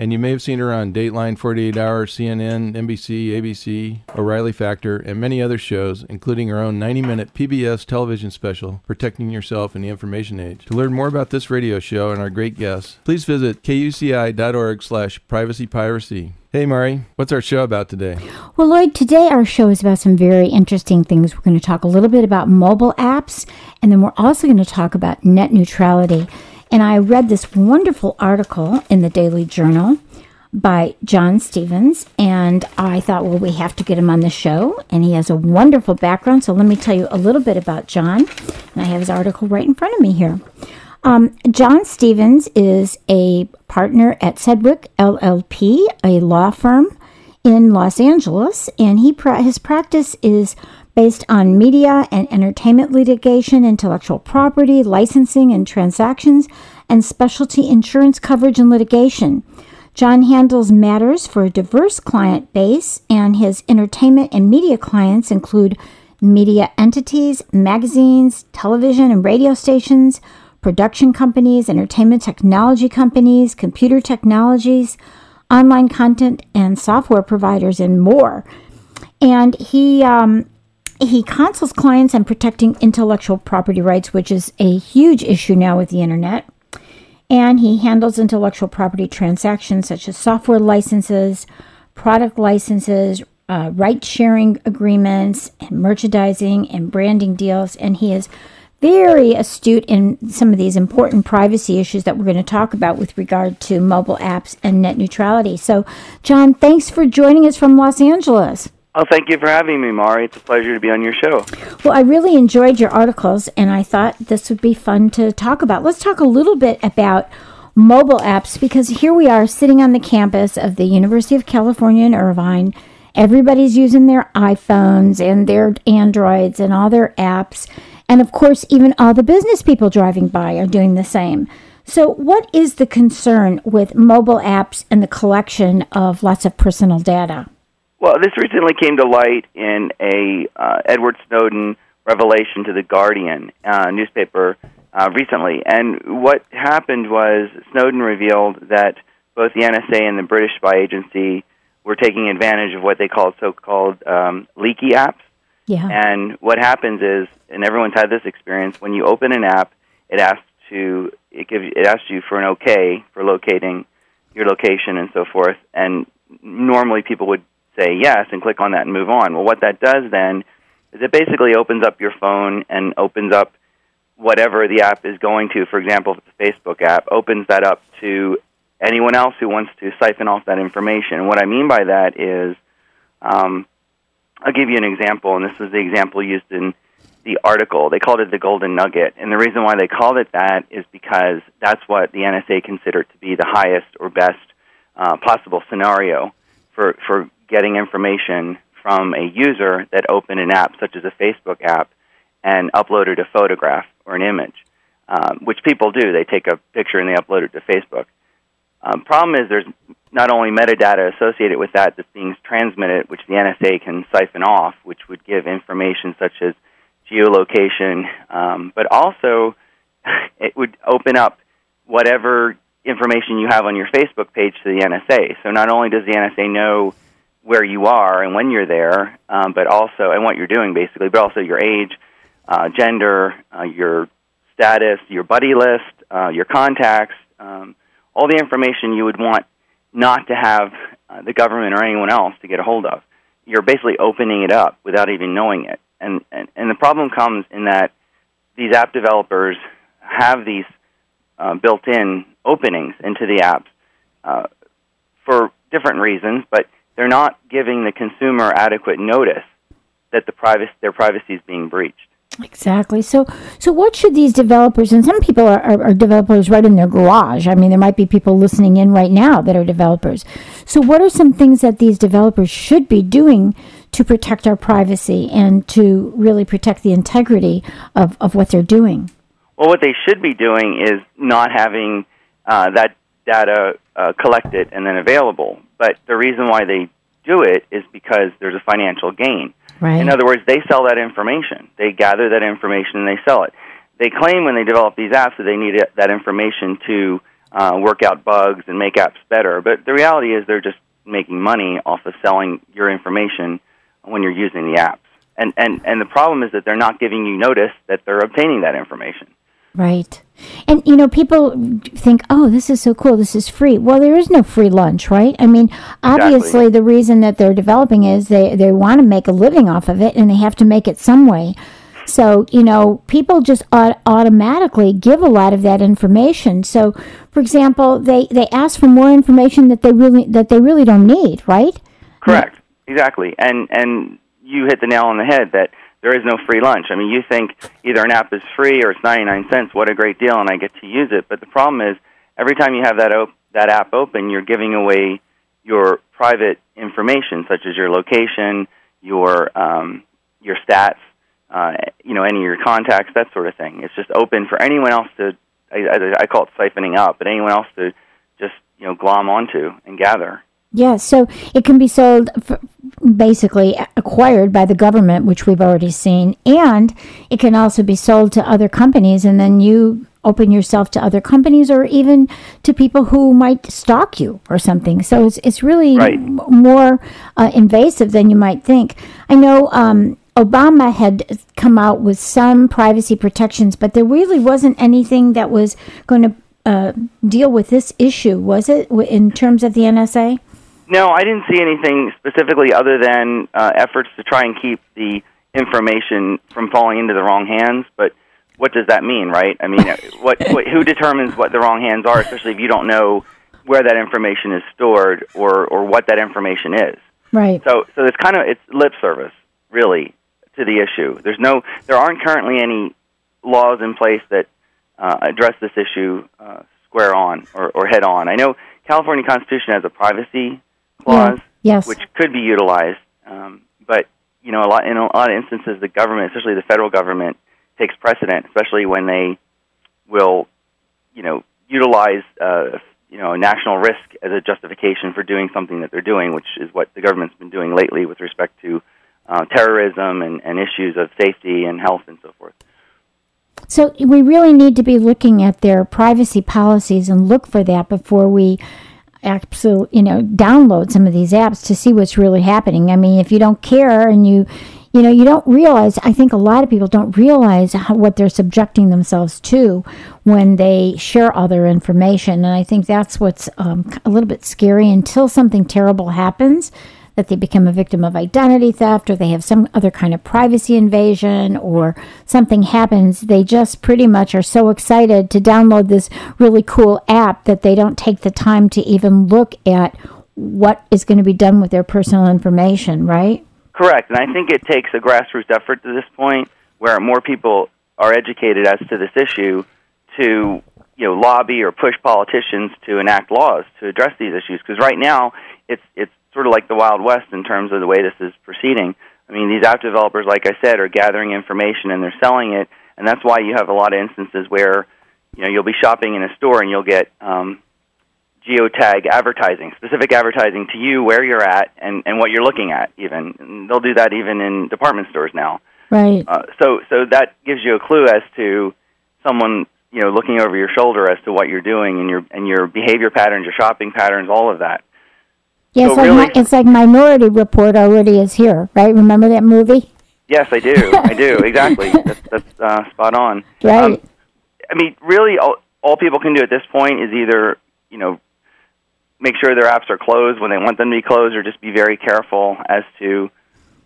And you may have seen her on Dateline, 48 Hour, CNN, NBC, ABC, O'Reilly Factor, and many other shows, including her own 90 minute PBS television special, Protecting Yourself in the Information Age. To learn more about this radio show and our great guests, please visit kuci.org slash privacypiracy. Hey, Mari, what's our show about today? Well, Lloyd, today our show is about some very interesting things. We're going to talk a little bit about mobile apps, and then we're also going to talk about net neutrality. And I read this wonderful article in the Daily Journal by John Stephens, and I thought, well, we have to get him on the show. And he has a wonderful background. So let me tell you a little bit about John. And I have his article right in front of me here. Um, John Stephens is a partner at Sedgwick LLP, a law firm in Los Angeles, and he pra- his practice is based on media and entertainment litigation, intellectual property, licensing and transactions, and specialty insurance coverage and litigation. John handles matters for a diverse client base, and his entertainment and media clients include media entities, magazines, television and radio stations, production companies, entertainment technology companies, computer technologies, online content and software providers, and more. And he um, he counsels clients on protecting intellectual property rights, which is a huge issue now with the internet. And he handles intellectual property transactions such as software licenses, product licenses, uh, right sharing agreements, and merchandising and branding deals. And he is very astute in some of these important privacy issues that we're going to talk about with regard to mobile apps and net neutrality. So, John, thanks for joining us from Los Angeles. Oh, thank you for having me, Mari. It's a pleasure to be on your show. Well, I really enjoyed your articles, and I thought this would be fun to talk about. Let's talk a little bit about mobile apps because here we are sitting on the campus of the University of California in Irvine. Everybody's using their iPhones and their Androids and all their apps. And of course, even all the business people driving by are doing the same. So, what is the concern with mobile apps and the collection of lots of personal data? Well, this recently came to light in a uh, Edward Snowden revelation to the Guardian uh, newspaper uh, recently. And what happened was Snowden revealed that both the NSA and the British spy agency were taking advantage of what they called so-called um, leaky apps. Yeah. And what happens is, and everyone's had this experience, when you open an app, it asks to it gives it asks you for an okay for locating your location and so forth. And normally people would say yes and click on that and move on. Well, what that does then is it basically opens up your phone and opens up whatever the app is going to. For example, if it's Facebook app, opens that up to anyone else who wants to siphon off that information. And what I mean by that is, um, I'll give you an example, and this was the example used in the article. They called it the golden nugget, and the reason why they called it that is because that's what the NSA considered to be the highest or best uh, possible scenario for for getting information from a user that opened an app, such as a Facebook app, and uploaded a photograph or an image, um, which people do. They take a picture and they upload it to Facebook. Um, problem is, there's not only metadata associated with that that's being transmitted, which the NSA can siphon off, which would give information such as geolocation, um, but also it would open up whatever information you have on your Facebook page to the NSA. So not only does the NSA know where you are and when you're there, um, but also and what you're doing basically, but also your age, uh, gender, uh, your status, your buddy list, uh, your contacts, um, all the information you would want not to have uh, the government or anyone else to get a hold of. you're basically opening it up without even knowing it. And, and, and the problem comes in that these app developers have these uh, built-in openings into the apps uh, for different reasons, but they're not giving the consumer adequate notice that the privacy, their privacy is being breached. Exactly. So, so what should these developers and some people are, are, are, developers right in their garage. I mean, there might be people listening in right now that are developers. So, what are some things that these developers should be doing to protect our privacy and to really protect the integrity of, of what they're doing? Well, what they should be doing is not having uh, that data uh, collected and then available. But the reason why they do it is because there's a financial gain. Right. In other words, they sell that information. They gather that information and they sell it. They claim when they develop these apps that they need that information to uh, work out bugs and make apps better. But the reality is they're just making money off of selling your information when you're using the apps. And, and, and the problem is that they're not giving you notice that they're obtaining that information. Right. And you know, people think, "Oh, this is so cool. This is free." Well, there is no free lunch, right? I mean, obviously, exactly. the reason that they're developing is they they want to make a living off of it, and they have to make it some way. So you know, people just aut- automatically give a lot of that information. So, for example, they they ask for more information that they really that they really don't need, right? Correct. Exactly. And and you hit the nail on the head that there is no free lunch. I mean, you think either an app is free or it's 99 cents. What a great deal, and I get to use it. But the problem is, every time you have that op- that app open, you're giving away your private information, such as your location, your um, your stats, uh, you know, any of your contacts, that sort of thing. It's just open for anyone else to. I, I, I call it siphoning up, but anyone else to just you know glom onto and gather. Yeah, so it can be sold, basically acquired by the government, which we've already seen, and it can also be sold to other companies, and then you open yourself to other companies or even to people who might stalk you or something. So it's it's really Right. m- more uh, invasive than you might think. I know. Um, Obama had come out with some privacy protections, but there really wasn't anything that was going to uh, deal with this issue, was it, w- in terms of the NSA? No, I didn't see anything specifically other than uh, efforts to try and keep the information from falling into the wrong hands. But what does that mean, right? I mean, what, what who determines what the wrong hands are, especially if you don't know where that information is stored or or what that information is. Right. So so it's kind of it's lip service, really, to the issue. There's no there aren't currently any laws in place that uh, address this issue uh, square on or, or head on. I know California Constitution has a privacy clause Yes. which could be utilized, um, but you know a lot in a lot of instances the government, especially the federal government, takes precedent, especially when they will you know utilize uh, you know national risk as a justification for doing something that they're doing, which is what the government's been doing lately with respect to uh, terrorism and, and issues of safety and health and so forth. So we really need to be looking at their privacy policies and look for that before we absolutely, you know, download some of these apps to see what's really happening. I mean, if you don't care and you, you know, you don't realize. I think a lot of people don't realize how, what they're subjecting themselves to when they share all their information, and I think that's what's um, a little bit scary until something terrible happens that they become a victim of identity theft or they have some other kind of privacy invasion or something happens, they just pretty much are so excited to download this really cool app that they don't take the time to even look at what is going to be done with their personal information, right? Correct, and I think it takes a grassroots effort to this point where more people are educated as to this issue to you know lobby or push politicians to enact laws to address these issues because right now it's it's sort of like the wild west in terms of the way this is proceeding. I mean, these app developers, like I said, are gathering information and they're selling it, and that's why you have a lot of instances where you know you'll be shopping in a store and you'll get um, geotag advertising, specific advertising to you where you're at and, and what you're looking at. Even and they'll do that even in department stores now. Right. Uh, so so that gives you a clue as to someone you know looking over your shoulder as to what you're doing and your and your behavior patterns, your shopping patterns, all of that. Yeah, so it's, like really- mi- it's like Minority Report already is here, right? Remember that movie? Yes, I do. I do exactly. That's, that's uh, spot on. Right. Um, I mean, really, all, all people can do at this point is either you know make sure their apps are closed when they want them to be closed, or just be very careful as to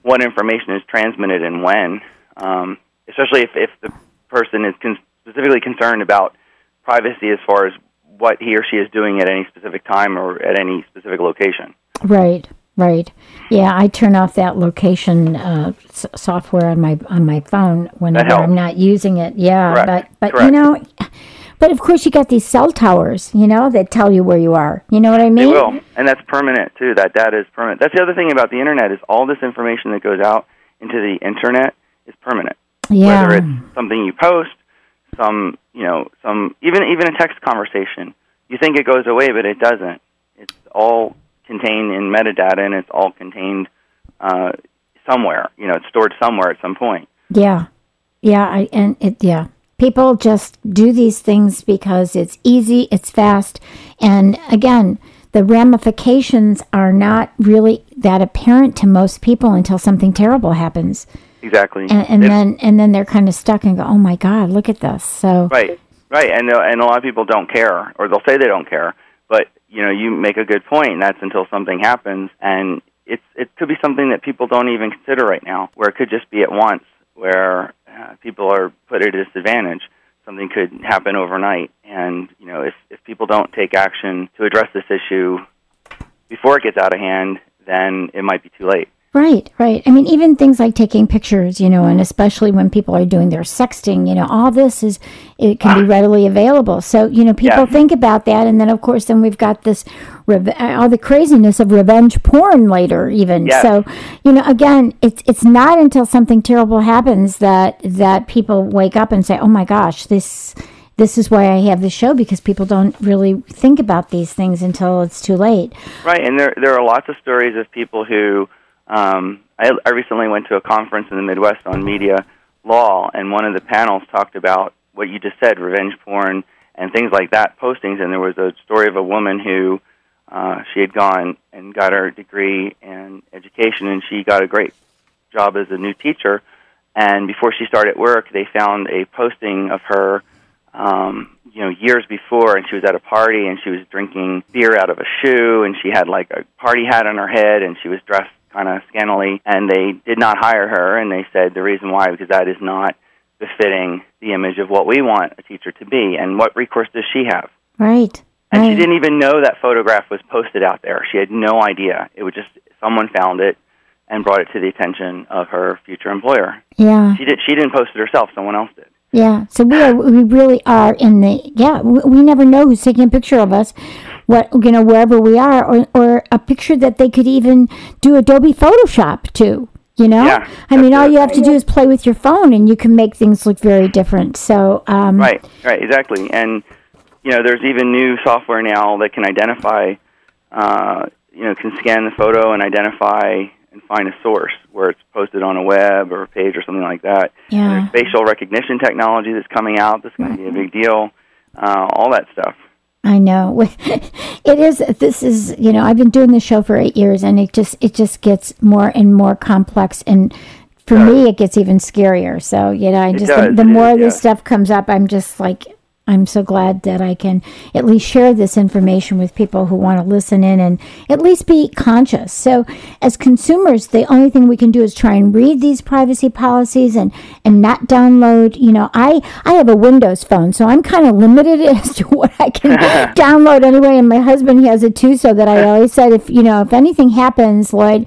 what information is transmitted and when, um, especially if, if the person is con- specifically concerned about privacy as far as what he or she is doing at any specific time or at any specific location. Right. Right. Yeah, I turn off that location uh, s- software on my on my phone whenever. I'm not using it. Yeah, Correct. but but you know, but of course you got these cell towers, you know, that tell you where you are. You know what I mean? They will, and that's permanent too. That data is permanent. That's the other thing about the internet is all this information that goes out into the internet is permanent. Yeah. Whether it's something you post, some you know, some even even a text conversation. You think it goes away, but it doesn't. It's all contained in metadata, and it's all contained uh, somewhere. You know, it's stored somewhere at some point. Yeah. Yeah, I and it yeah. People just do these things because it's easy, it's fast, and again, the ramifications are not really that apparent to most people until something terrible happens. Exactly. And, and then and then they're kind of stuck and go, "Oh my god, look at this." So Right, right, and and a lot of people don't care, or they'll say they don't care. But you know, you make a good point. And that's until something happens, and it's it could be something that people don't even consider right now, where it could just be at once, where uh, people are put at a disadvantage. Something could happen overnight, and you know, if if people don't take action to address this issue before it gets out of hand, then it might be too late. Right, right. I mean, even things like taking pictures, you know, and especially when people are doing their sexting, you know, all this is it can be ah. readily available. So, you know, people Yeah. think about that, and then of course, then we've got this uh, all the craziness of revenge porn later, even. So, you know, again, it's it's not until something terrible happens that that people wake up and say, "Oh my gosh, this." This is why I have this show because people don't really think about these things until it's too late. Right, and there there are lots of stories of people who. Um, I, I recently went to a conference in the Midwest on media law, and one of the panels talked about what you just said, revenge porn and things like that, postings. And there was a story of a woman who uh, she had gone and got her degree in education, and she got a great job as a new teacher. And before she started work, they found a posting of her um, you know, years before, and she was at a party and she was drinking beer out of a shoe, and she had like a party hat on her head, and she was dressed kind of scantily, and they did not hire her, and they said the reason why because that is not befitting the image of what we want a teacher to be, and what recourse does she have? Right. And she didn't even know that photograph was posted out there. She had no idea. It was just someone found it and brought it to the attention of her future employer. Yeah. She did. She didn't post it herself. Someone else did. Yeah, so we are we really are in the yeah we, we never know who's taking a picture of us, what you know wherever we are, or or a picture that they could even do Adobe Photoshop to. You know, Yeah, I mean, all you have to do is play with your phone, and you can make things look very different. So, um, Right, right, exactly. And you know, there's even new software now that can identify, uh, you know, can scan the photo and identify and find a source where it's posted on a web or a page or something like that. And yeah, there's facial recognition technology that's coming out. That's going to be a big deal. Uh, all that stuff. I know. It is. This is. You know, I've been doing this show for eight years, and it just it just gets more and more complex. And for me, it gets even scarier. So you know, I just the, the more is, this stuff comes up, I'm just like. I'm so glad that I can at least share this information with people who want to listen in and at least be conscious. So, as consumers, the only thing we can do is try and read these privacy policies and and not download. You know, I I have a Windows phone, so I'm kind of limited as to what I can download anyway. And my husband he has it too, so that I always said, if you know, if anything happens, Lloyd,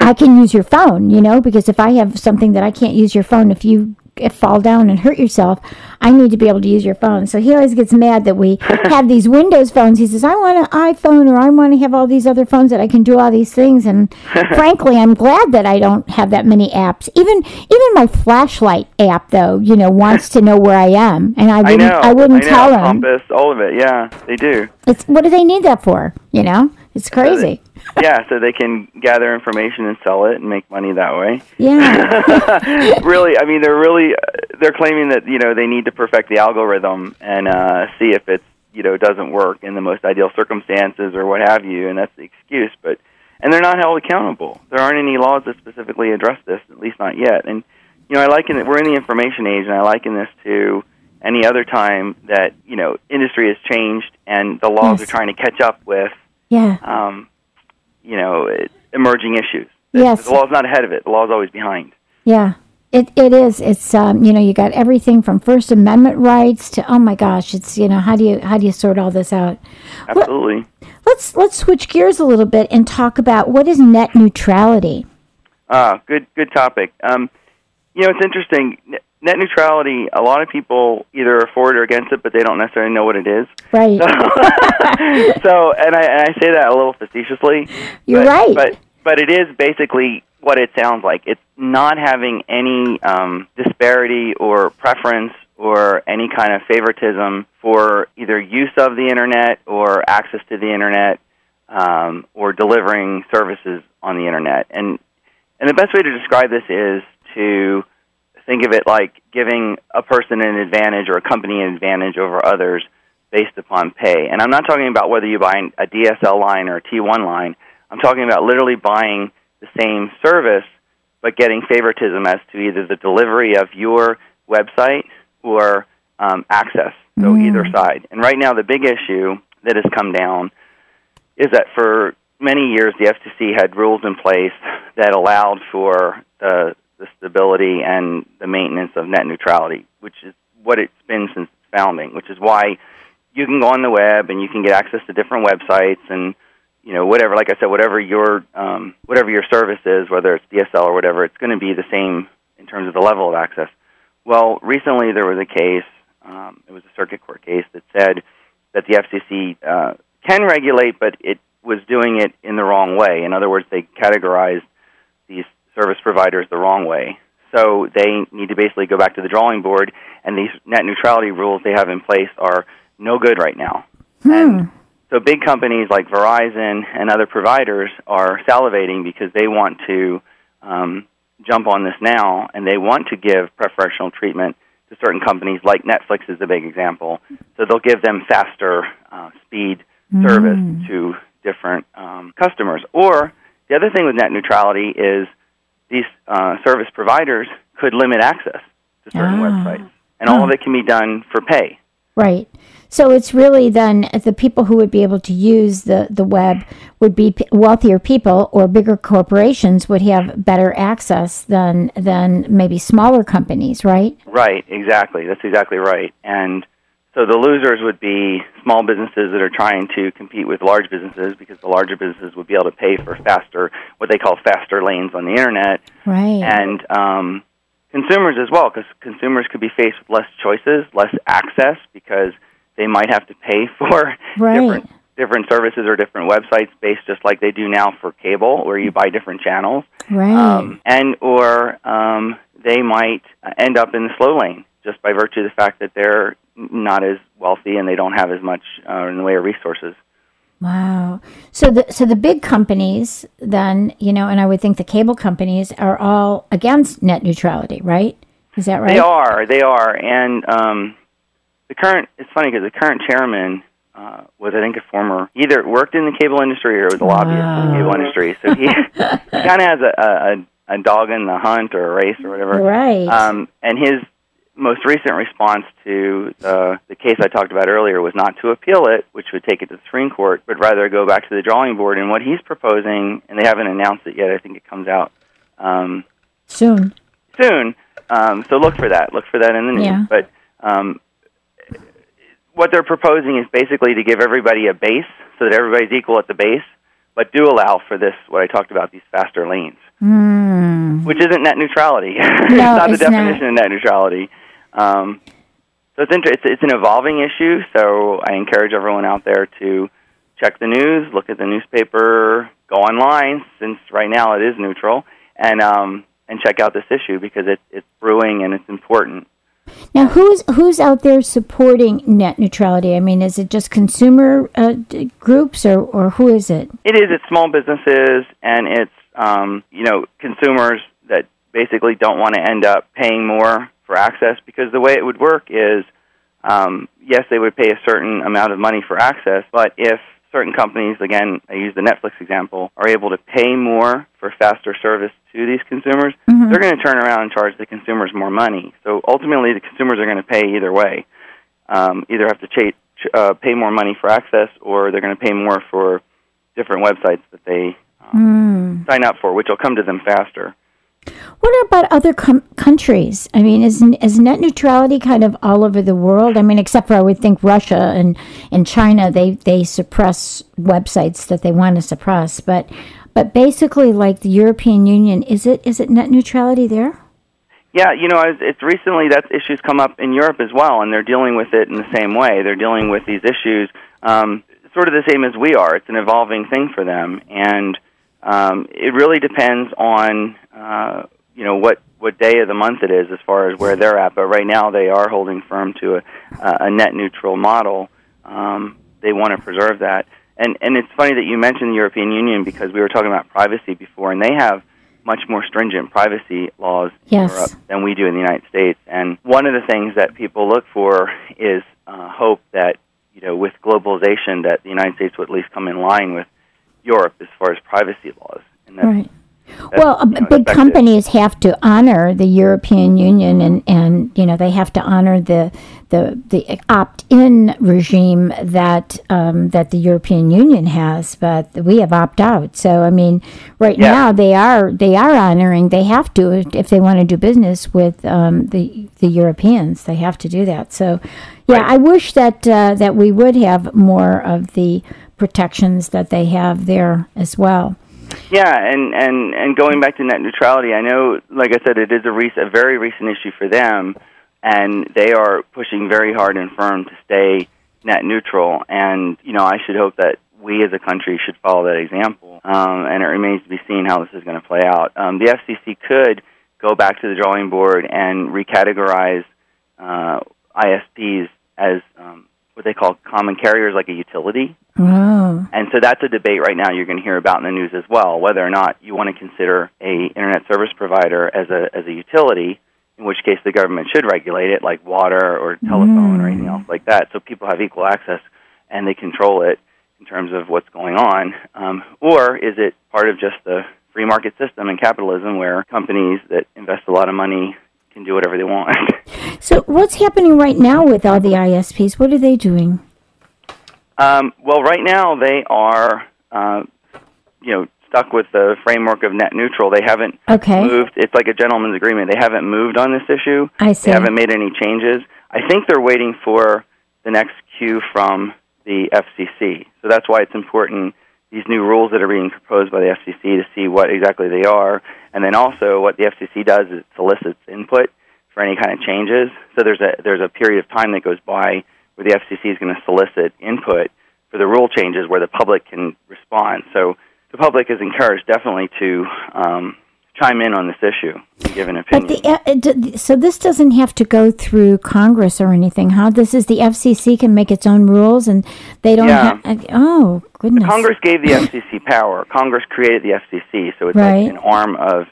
I can use your phone. You know, because if I have something that I can't use your phone, if you fall down and hurt yourself, I need to be able to use your phone. So he always gets mad that we have these Windows phones. He says, I want an iPhone or I want to have all these other phones that I can do all these things. And frankly, I'm glad that I don't have that many apps. Even even my flashlight app, though, you know, wants to know where I am, and I I wouldn't know. I wouldn't I know. tell him. Compass, all of it. Yeah, they do. It's what do they need that for? You know, it's crazy. yeah, so they can gather information and sell it and make money that way. Yeah, really, I mean, they're really they're claiming that you know they need to perfect the algorithm and uh, see if it's you know doesn't work in the most ideal circumstances or what have you, and that's the excuse. But and they're not held accountable. There aren't any laws that specifically address this, at least not yet. And you know, I liken it. We're in the information age, and I liken this to any other time that you know industry has changed and the laws Yes. are trying to catch up with yeah, um, you know, emerging issues. Yes. The law's not ahead of it. The law's always behind. Yeah. It it is. It's um, you know, you got everything from First Amendment rights to oh my gosh, it's you know, how do you how do you sort all this out? Absolutely. Let's let's switch gears a little bit and talk about what is net neutrality. Ah, good good topic. Um, you know, it's interesting. Net- neutrality. A lot of people either are for it or against it, but they don't necessarily know what it is. Right. so, and I, and I say that a little facetiously. You're but, right. But but it is basically what it sounds like. It's not having any um, disparity or preference or any kind of favoritism for either use of the internet or access to the internet um, or delivering services on the internet. And and the best way to describe this is to think of it like giving a person an advantage or a company an advantage over others based upon pay. And I'm not talking about whether you buy a DSL line or a T1 line. I'm talking about literally buying the same service but getting favoritism as to either the delivery of your website or um, access, so Mm. either side. And right now, the big issue that has come down is that for many years the FCC had rules in place that allowed for the, the stability and the maintenance of net neutrality, which is what it's been since its founding, which is why you can go on the web and you can get access to different websites and you know whatever like i said whatever your um, whatever your service is whether it's dsl or whatever it's going to be the same in terms of the level of access. Well recently there was a case um, it was a circuit court case that said that the fcc uh, can regulate but it was doing it in the wrong way. In other words they categorized these service providers the wrong way so they need to basically go back to the drawing board and these net neutrality rules they have in place are no good right now and so big companies like Verizon and other providers are salivating because they want to um, jump on this now, and they want to give preferential treatment to certain companies. Like Netflix is a big example. So they'll give them faster uh, speed service to different um, customers. Or the other thing with net neutrality is these uh, service providers could limit access to certain Ah. websites, and all of it can be done for pay. Right. So it's really then the people who would be able to use the, the web would be p- wealthier people or bigger corporations would have better access than than maybe smaller companies, right? Right, exactly. That's exactly right. And so the losers would be small businesses that are trying to compete with large businesses because the larger businesses would be able to pay for faster, what they call faster lanes on the internet, Right. and um, consumers as well, because consumers could be faced with less choices, less access, because they might have to pay for Right. different different services or different websites based just like they do now for cable, where you buy different channels right. um, and or um, they might end up in the slow lane just by virtue of the fact that they're not as wealthy and they don't have as much uh, in the way of resources. Wow. So the so the big companies then, you know, and I would think the cable companies are all against net neutrality, right? Is that right? They are, they are, and um, the current. It's funny because the current chairman uh, was, I think, a former either worked in the cable industry or was a lobbyist in the cable industry. So he, he kind of has a, a a dog in the hunt or a race or whatever. Right. Um, and his most recent response to uh, the case I talked about earlier was not to appeal it, which would take it to the Supreme Court, but rather go back to the drawing board. And what he's proposing, and they haven't announced it yet, I think it comes out um, Soon. soon. Um, so look for that. Look for that in the news. Yeah. But um, what they're proposing is basically to give everybody a base so that everybody's equal at the base, but do allow for this, what I talked about, these faster lanes Mm. which isn't net neutrality. No, it's No, not the it's not. definition of net neutrality. Um, so it's, inter- it's it's an evolving issue. So I encourage everyone out there to check the news, look at the newspaper, go online since right now it is neutral, and um, and check out this issue because it's it's brewing and it's important. Now, who's who's out there supporting net neutrality? I mean, is it just consumer uh, groups, or or who is it? It is. It's small businesses and it's um, you know consumers that basically don't want to end up paying more for access because the way it would work is um, yes, they would pay a certain amount of money for access, but if certain companies, again, I use the Netflix example, are able to pay more for faster service to these consumers, they're going to turn around and charge the consumers more money. So ultimately, the consumers are going to pay either way. Um, either have to ch- uh, pay more money for access, or they're going to pay more for different websites that they um, sign up for, which will come to them faster. What about other com- countries? I mean, is is net neutrality kind of all over the world? I mean, except for I would think Russia and, and China, they, they suppress websites that they want to suppress. But but basically, like the European Union, is it is it net neutrality there? Yeah, you know, it's, recently that issues come up in Europe as well, and they're dealing with it in the same way. They're dealing with these issues um, sort of the same as we are. It's an evolving thing for them, and um, it really depends on uh, you know what what day of the month it is as far as where they're at. But right now, they are holding firm to a, a net neutral model. Um, they want to preserve that, and and it's funny that you mentioned the European Union because we were talking about privacy before, and they have much more stringent privacy laws yes. in Europe than we do in the United States. And one of the things that people look for is uh, hope that you know with globalization that the United States would at least come in line with Europe as far as privacy laws. And that's, right. Well, uh, know, big companies have to honor the European Union, and, and you know they have to honor the the the opt-in regime that um, that the European Union has, but we have opt-out. So I mean, right yeah. now they are they are honoring. They have to if they want to do business with um, the the Europeans. They have to do that. So yeah, right. I wish that uh, that we would have more of the protections that they have there as well. Yeah, and and and going back to net neutrality, I know, like I said, it is a, rec- a very recent issue for them, and they are pushing very hard and firm to stay net neutral. And you know, I should hope that we as a country should follow that example. Um, and it remains to be seen how this is going to play out. Um, the FCC could go back to the drawing board and recategorize uh, ISPs as um, what they call common carriers, like a utility. Oh. And so that's a debate right now you're going to hear about in the news as well, whether or not you want to consider a internet service provider as a as a utility, in which case the government should regulate it, like water or telephone mm. or anything else like that, so people have equal access and they control it in terms of what's going on, um, or is it part of just the free market system and capitalism where companies that invest a lot of money can do whatever they want. so, what's happening right now with all the ISPs? What are they doing? Um, well, right now they are, uh, you know, stuck with the framework of net neutral. They haven't okay. moved. It's like a gentleman's agreement. They haven't moved on this issue. I see. They haven't made any changes. I think they're waiting for the next cue from the FCC. So that's why it's important these new rules that are being proposed by the FCC to see what exactly they are, and then also what the FCC does is it solicits input for any kind of changes. So there's a there's a period of time that goes by where the FCC is going to solicit input for the rule changes where the public can respond. So the public is encouraged definitely to um, chime in on this issue and give an opinion. But the, uh, so this doesn't have to go through Congress or anything, huh? This is the FCC can make its own rules, and they don't. Yeah. have... oh goodness! Congress gave the FCC power. Congress created the FCC, so it's right. like an arm of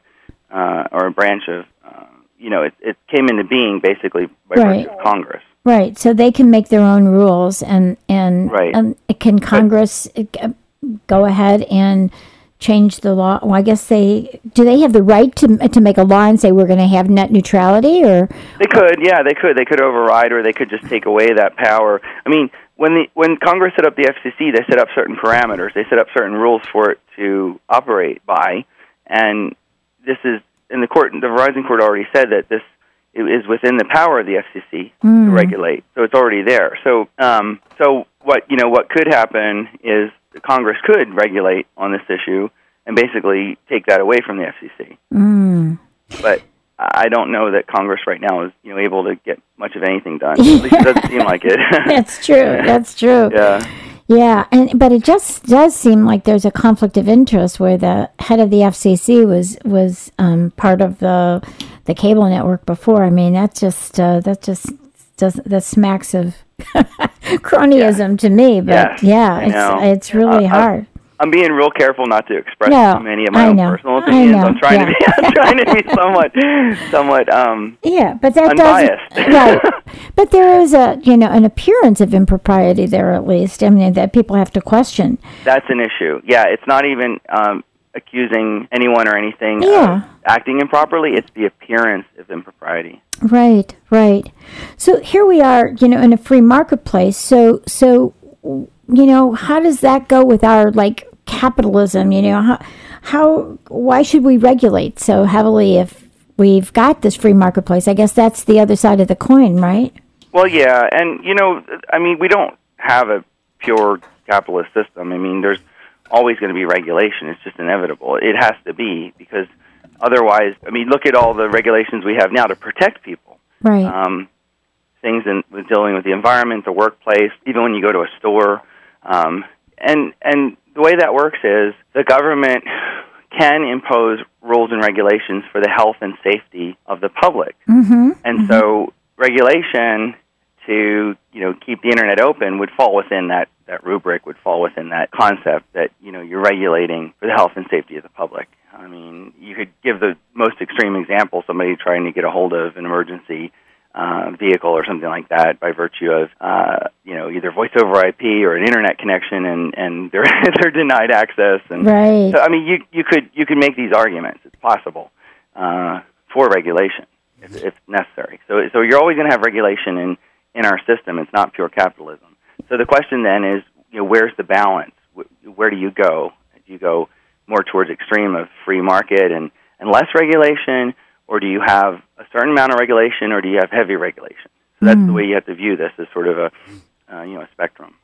uh, or a branch of. Uh, you know, it, it came into being basically by right. virtue of Congress. Right. So they can make their own rules, and and right. and can Congress but, go ahead and change the law? Well, I guess they do. They have the right to to make a law and say we're going to have net neutrality, or they could. Yeah, they could. They could override, or they could just take away that power. I mean, when the when Congress set up the FCC, they set up certain parameters. They set up certain rules for it to operate by, and this is in the court. The Verizon court already said that this is within the power of the FCC mm. to regulate. So it's already there. So um, so what you know what could happen is Congress could regulate on this issue and basically take that away from the FCC. Mm. But I don't know that Congress right now is you know able to get much of anything done. At least it doesn't seem like it. That's true. That's true. Yeah. Yeah, and but it just does seem like there's a conflict of interest where the head of the FCC was was um, part of the the cable network before. I mean, that just uh, that just does that smacks of cronyism yeah. to me. But yes, yeah, it's it's really uh, hard. I'm being real careful not to express no, too many of my I own know. personal opinions. I know. I'm trying yeah. to be I'm trying to be somewhat somewhat um yeah, but that unbiased. does right. But there is a you know an appearance of impropriety there at least. I mean that people have to question. That's an issue. Yeah, it's not even um accusing anyone or anything yeah. of acting improperly. It's the appearance of impropriety. Right, right. So here we are, you know, in a free marketplace. So so you know, how does that go with our like capitalism? You know, how how why should we regulate so heavily if we've got this free marketplace? I guess that's the other side of the coin, right? Well, yeah, and you know, I mean, we don't have a pure capitalist system. I mean, there's always going to be regulation. It's just inevitable. It has to be because otherwise, I mean, look at all the regulations we have now to protect people. Right. Um, things in with dealing with the environment, the workplace, even when you go to a store. Um, and and the way that works is the government can impose rules and regulations for the health and safety of the public. mm-hmm. And so regulation to you know keep the internet open would fall within that that rubric would fall within that concept that you know you're regulating for the health and safety of the public. I mean, you could give the most extreme example: somebody trying to get a hold of an emergency uh, vehicle or something like that by virtue of uh, you know either voice over IP or an internet connection, and and they're they're denied access. And Right. so I mean, you you could you could make these arguments. It's possible uh, for regulation if, if necessary. So so you're always going to have regulation in in our system. It's not pure capitalism. So the question then is, you know, where's the balance? Where do you go? Do you go more towards extreme of free market and and less regulation, or do you have a certain amount of regulation, or do you have heavy regulation? So that's the way you have to view this as sort of a uh, you know a spectrum.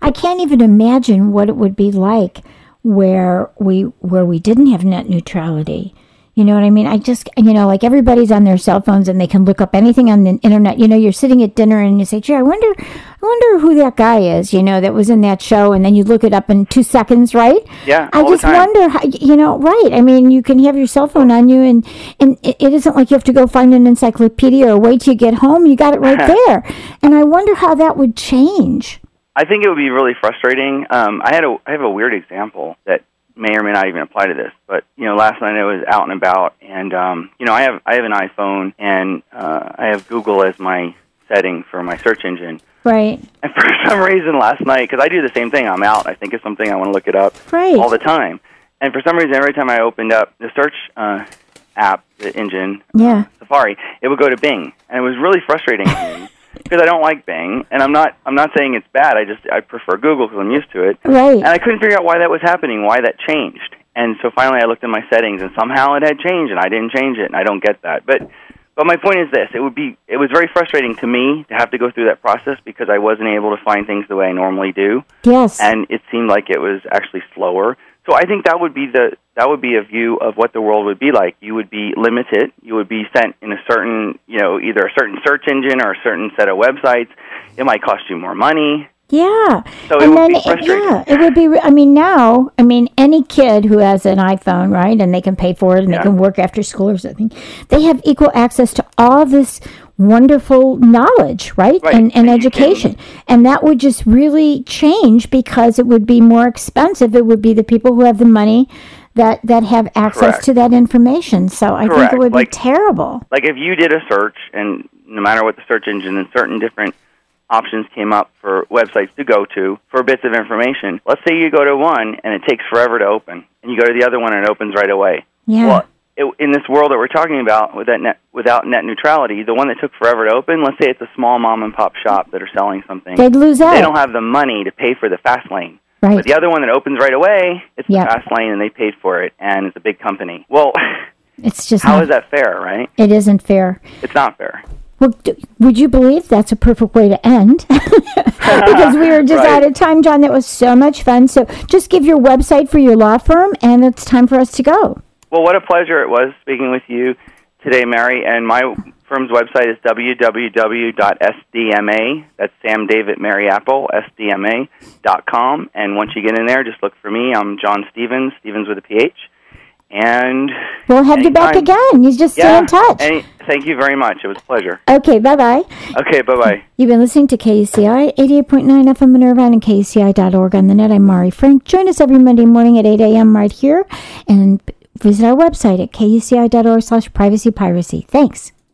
I can't even imagine what it would be like where we where we didn't have net neutrality. You know what I mean? I just you know like everybody's on their cell phones and they can look up anything on the internet. You know, you're sitting at dinner and you say, "Gee, I wonder, I wonder who that guy is." You know, that was in that show, and then you look it up in two seconds, right? Yeah, I just wonder how you know, right? I mean, you can have your cell phone on you, and and it, it isn't like you have to go find an encyclopedia or wait till you get home. You got it right there, and I wonder how that would change. I think it would be really frustrating. Um, I had a I have a weird example that may or may not even apply to this, but you know, last night I was out and about, and um, you know, I have I have an iPhone, and uh, I have Google as my setting for my search engine. Right. And for some reason, last night, because I do the same thing, I'm out. I think of something, I want to look it up Right. all the time. And for some reason, every time I opened up the search uh, app, the engine, Yeah. Safari, it would go to Bing, and it was really frustrating because I don't like Bing, and I'm not I'm not saying it's bad. I just I prefer Google because I'm used to it, Right. and I couldn't figure out why that was happening, why that changed. And so finally, I looked in my settings, and somehow it had changed, and I didn't change it, and I don't get that. But but my point is this: it would be it was very frustrating to me to have to go through that process because I wasn't able to find things the way I normally do Yes. and it seemed like it was actually slower. So I think that would be the that would be a view of what the world would be like. You would be limited. You would be sent in a certain, you know, either a certain search engine or a certain set of websites. It might cost you more money. yeah. So it and would then, be frustrating. yeah, it would be. I mean, now, I mean, any kid who has an iPhone, right, and they can pay for it and Yeah. they can work after school or something, they have equal access to all this wonderful knowledge, right, Right. and, and And education. And that would just really change because it would be more expensive. It would be the people who have the money. That, that have access Correct. to that information. So I think it would Like- be terrible. Like if you did a search, and no matter what the search engine, and certain different options came up for websites to go to for bits of information. Let's say you go to one and it takes forever to open, and you go to the other one and it opens right away. Yeah. Well, it, in this world that we're talking about with that net, without net neutrality, the one that took forever to open, let's say it's a small mom and pop shop that are selling something. They'd lose out. They don't have the money to pay for the fast lane. Right. But the other one that opens right away, it's Yeah. the fast lane and they paid for it and it's a big company. Well, it's just how not, is that fair, right? it isn't fair. It's not fair. Well, d- would you believe that's a perfect way to end? because we were just Right. out of time, John. That was so much fun. So just give your website for your law firm, and it's time for us to go. Well, what a pleasure it was speaking with you today, Mari. And my firm's website is www.sdma. That's Sam David Mary Apple, sdma.com. And once you get in there, just look for me. I'm John Stephens, Stephens with a PH. And We'll have you back again. You just stay in touch. any- thank you very much. It was a pleasure. okay, bye bye. Okay, bye bye. You've been listening to KUCI 88.9 FM in Irvine and KUCI.org on the net. I'm Mari Frank. Join us every Monday morning at 8 a.m. right here and visit our website at kuci.org slash privacy piracy. Thanks.